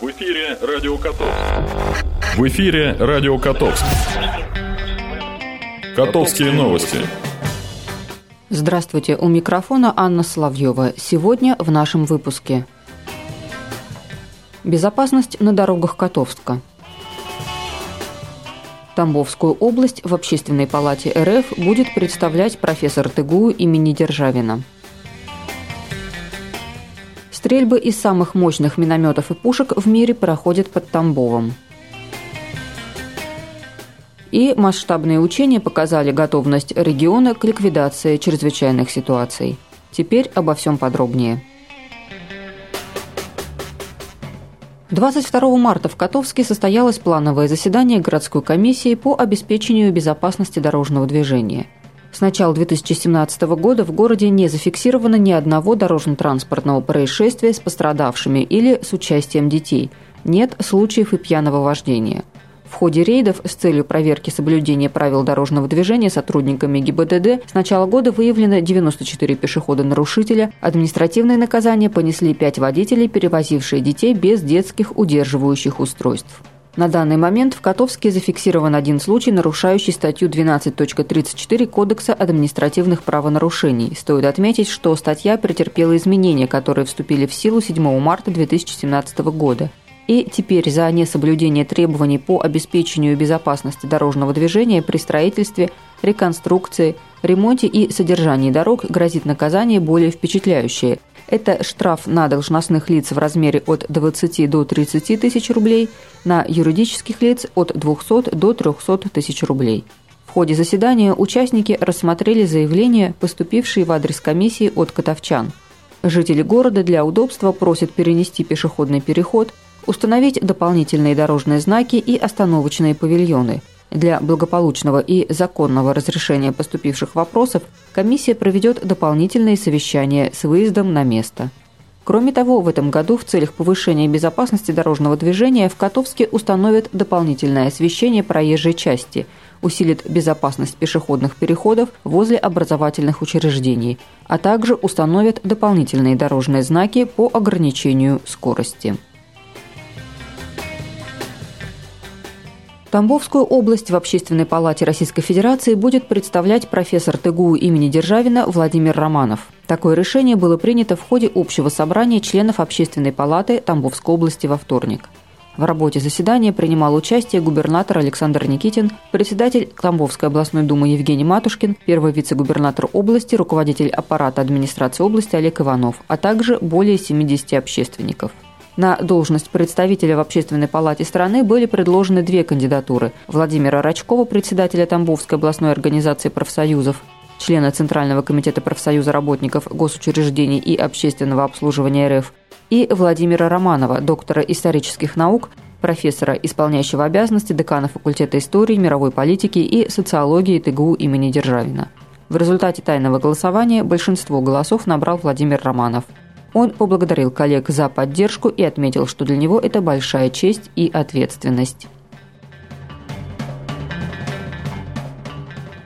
В эфире Радио Котовск. В эфире Радио Котовск. Котовские новости. Здравствуйте, у микрофона Анна Соловьева. Сегодня в нашем выпуске. Безопасность на дорогах Котовска. Тамбовскую область в Общественной палате РФ будет представлять профессор ТГУ имени Державина. Стрельбы из самых мощных минометов и пушек в мире проходят под Тамбовом. И масштабные учения показали готовность региона к ликвидации чрезвычайных ситуаций. Теперь обо всем подробнее. 22 марта в Котовске состоялось плановое заседание городской комиссии по обеспечению безопасности дорожного движения – с начала 2017 года в городе не зафиксировано ни одного дорожно-транспортного происшествия с пострадавшими или с участием детей. Нет случаев и пьяного вождения. В ходе рейдов с целью проверки соблюдения правил дорожного движения сотрудниками ГИБДД с начала года выявлено 94 пешехода-нарушителя. Административные наказания понесли 5 водителей, перевозившие детей без детских удерживающих устройств. На данный момент в Котовске зафиксирован один случай, нарушающий статью 12.34 Кодекса административных правонарушений. Стоит отметить, что статья претерпела изменения, которые вступили в силу 7 марта 2017 года. И теперь за несоблюдение требований по обеспечению безопасности дорожного движения при строительстве, реконструкции, ремонте и содержании дорог грозит наказание более впечатляющее это штраф на должностных лиц в размере от 20 до 30 тысяч рублей, на юридических лиц от 200 до 300 тысяч рублей. В ходе заседания участники рассмотрели заявления, поступившие в адрес комиссии от котовчан. Жители города для удобства просят перенести пешеходный переход, установить дополнительные дорожные знаки и остановочные павильоны – для благополучного и законного разрешения поступивших вопросов комиссия проведет дополнительные совещания с выездом на место. Кроме того, в этом году в целях повышения безопасности дорожного движения в Котовске установят дополнительное освещение проезжей части, усилит безопасность пешеходных переходов возле образовательных учреждений, а также установят дополнительные дорожные знаки по ограничению скорости. Тамбовскую область в Общественной палате Российской Федерации будет представлять профессор ТГУ имени Державина Владимир Романов. Такое решение было принято в ходе общего собрания членов Общественной палаты Тамбовской области во вторник. В работе заседания принимал участие губернатор Александр Никитин, председатель Тамбовской областной думы Евгений Матушкин, первый вице-губернатор области, руководитель аппарата администрации области Олег Иванов, а также более 70 общественников – на должность представителя в Общественной палате страны были предложены две кандидатуры – Владимира Рачкова, председателя Тамбовской областной организации профсоюзов, члена Центрального комитета профсоюза работников госучреждений и общественного обслуживания РФ, и Владимира Романова, доктора исторических наук, профессора, исполняющего обязанности декана факультета истории, мировой политики и социологии ТГУ имени Державина. В результате тайного голосования большинство голосов набрал Владимир Романов – он поблагодарил коллег за поддержку и отметил, что для него это большая честь и ответственность.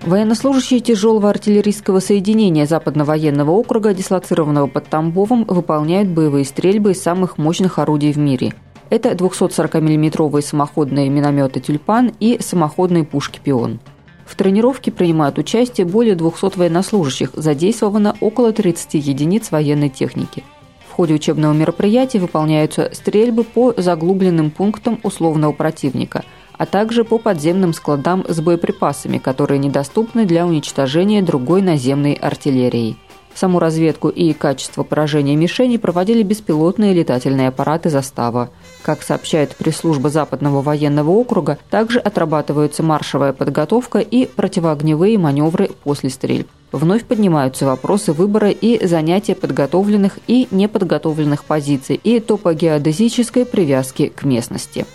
Военнослужащие тяжелого артиллерийского соединения Западного военного округа, дислоцированного под Тамбовом, выполняют боевые стрельбы из самых мощных орудий в мире. Это 240 миллиметровые самоходные минометы «Тюльпан» и самоходные пушки «Пион». В тренировке принимают участие более 200 военнослужащих, задействовано около 30 единиц военной техники. В ходе учебного мероприятия выполняются стрельбы по заглубленным пунктам условного противника, а также по подземным складам с боеприпасами, которые недоступны для уничтожения другой наземной артиллерией. Саму разведку и качество поражения мишеней проводили беспилотные летательные аппараты «Застава». Как сообщает пресс-служба Западного военного округа, также отрабатывается маршевая подготовка и противоогневые маневры после стрельб. Вновь поднимаются вопросы выбора и занятия подготовленных и неподготовленных позиций и топогеодезической привязки к местности.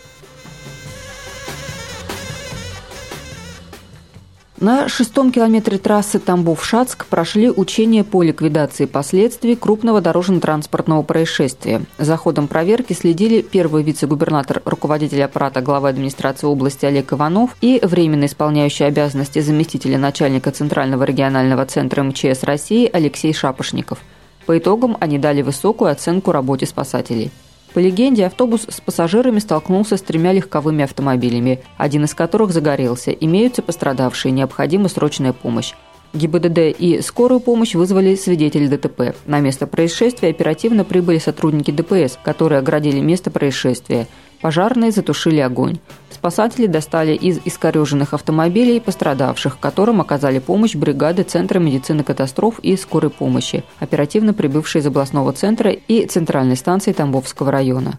На шестом километре трассы Тамбов-Шацк прошли учения по ликвидации последствий крупного дорожно-транспортного происшествия. За ходом проверки следили первый вице-губернатор, руководитель аппарата главы администрации области Олег Иванов и временно исполняющий обязанности заместителя начальника Центрального регионального центра МЧС России Алексей Шапошников. По итогам они дали высокую оценку работе спасателей. По легенде, автобус с пассажирами столкнулся с тремя легковыми автомобилями, один из которых загорелся. Имеются пострадавшие, необходима срочная помощь. ГИБДД и скорую помощь вызвали свидетели ДТП. На место происшествия оперативно прибыли сотрудники ДПС, которые оградили место происшествия. Пожарные затушили огонь. Спасатели достали из искореженных автомобилей пострадавших, которым оказали помощь бригады Центра медицины катастроф и скорой помощи, оперативно прибывшие из областного центра и центральной станции Тамбовского района.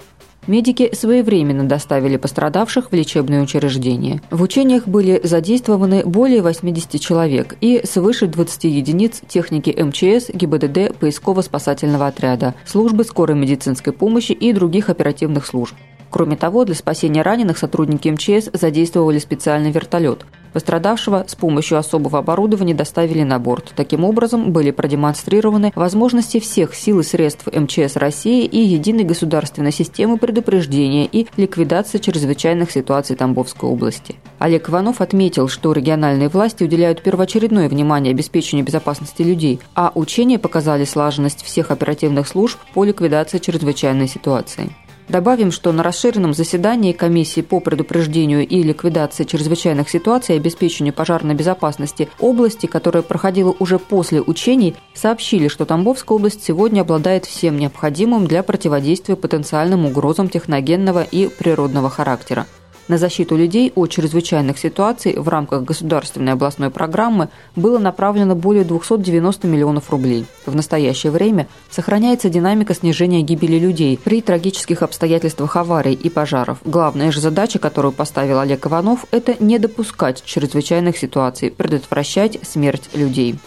Медики своевременно доставили пострадавших в лечебные учреждения. В учениях были задействованы более 80 человек и свыше 20 единиц техники МЧС, ГИБДД, поисково-спасательного отряда, службы скорой медицинской помощи и других оперативных служб. Кроме того, для спасения раненых сотрудники МЧС задействовали специальный вертолет. Пострадавшего с помощью особого оборудования доставили на борт. Таким образом, были продемонстрированы возможности всех сил и средств МЧС России и единой государственной системы предупреждения и ликвидации чрезвычайных ситуаций Тамбовской области. Олег Иванов отметил, что региональные власти уделяют первоочередное внимание обеспечению безопасности людей, а учения показали слаженность всех оперативных служб по ликвидации чрезвычайной ситуации. Добавим, что на расширенном заседании комиссии по предупреждению и ликвидации чрезвычайных ситуаций и обеспечению пожарной безопасности области, которая проходила уже после учений, сообщили, что Тамбовская область сегодня обладает всем необходимым для противодействия потенциальным угрозам техногенного и природного характера. На защиту людей от чрезвычайных ситуаций в рамках государственной областной программы было направлено более 290 миллионов рублей. В настоящее время сохраняется динамика снижения гибели людей при трагических обстоятельствах аварий и пожаров. Главная же задача, которую поставил Олег Иванов, это не допускать чрезвычайных ситуаций, предотвращать смерть людей.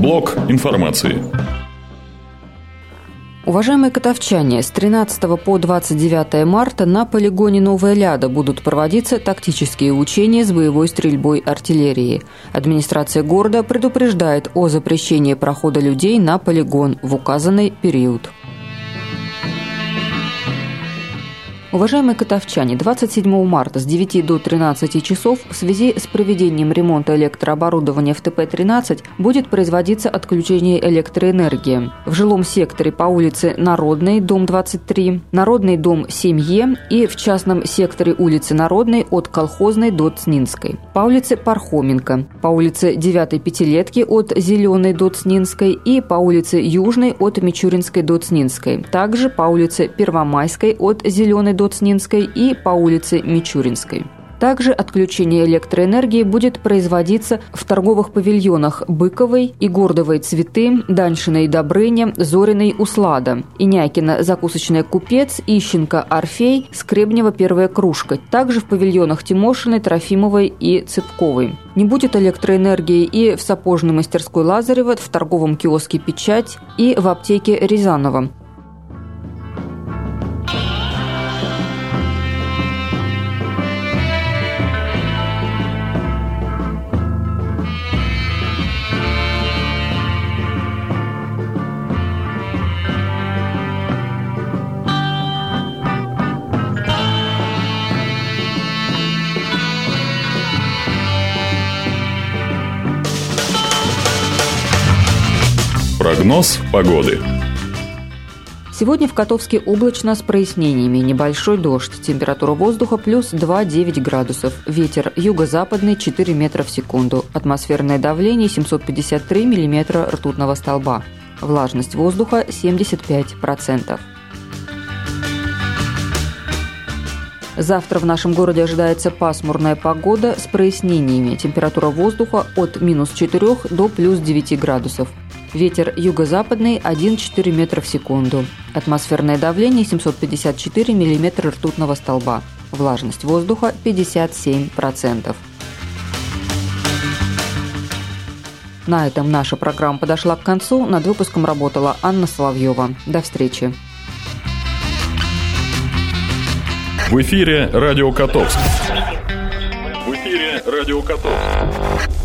Блок информации. Уважаемые котовчане, с 13 по 29 марта на полигоне Новая Ляда будут проводиться тактические учения с боевой стрельбой артиллерии. Администрация города предупреждает о запрещении прохода людей на полигон в указанный период. Уважаемые котовчане, 27 марта с 9 до 13 часов в связи с проведением ремонта электрооборудования в ТП-13 будет производиться отключение электроэнергии. В жилом секторе по улице Народной, дом 23, Народный дом 7Е и в частном секторе улицы Народной от Колхозной до Цнинской. По улице Пархоменко, по улице 9 Пятилетки от Зеленой до Цнинской и по улице Южной от Мичуринской до Цнинской. Также по улице Первомайской от Зеленой Доцнинской и по улице Мичуринской. Также отключение электроэнергии будет производиться в торговых павильонах Быковой, Игордовой цветы, Даньшиной Добрыня, Зориной Услада, Инякина закусочная Купец, Ищенко Орфей, Скребнева первая кружка. Также в павильонах Тимошиной, Трофимовой и Цыпковой. Не будет электроэнергии и в сапожной мастерской Лазарева, в торговом киоске «Печать» и в аптеке Рязанова. Прогноз погоды. Сегодня в Котовске облачно с прояснениями. Небольшой дождь. Температура воздуха плюс 2,9 градусов. Ветер юго-западный 4 метра в секунду. Атмосферное давление 753 миллиметра ртутного столба. Влажность воздуха 75%. Завтра в нашем городе ожидается пасмурная погода с прояснениями. Температура воздуха от минус 4 до плюс 9 градусов. Ветер юго-западный 1,4 метра в секунду. Атмосферное давление 754 миллиметра ртутного столба. Влажность воздуха 57%. На этом наша программа подошла к концу. Над выпуском работала Анна Соловьева. До встречи. В эфире «Радио Котовск». В эфире «Радио Котовск».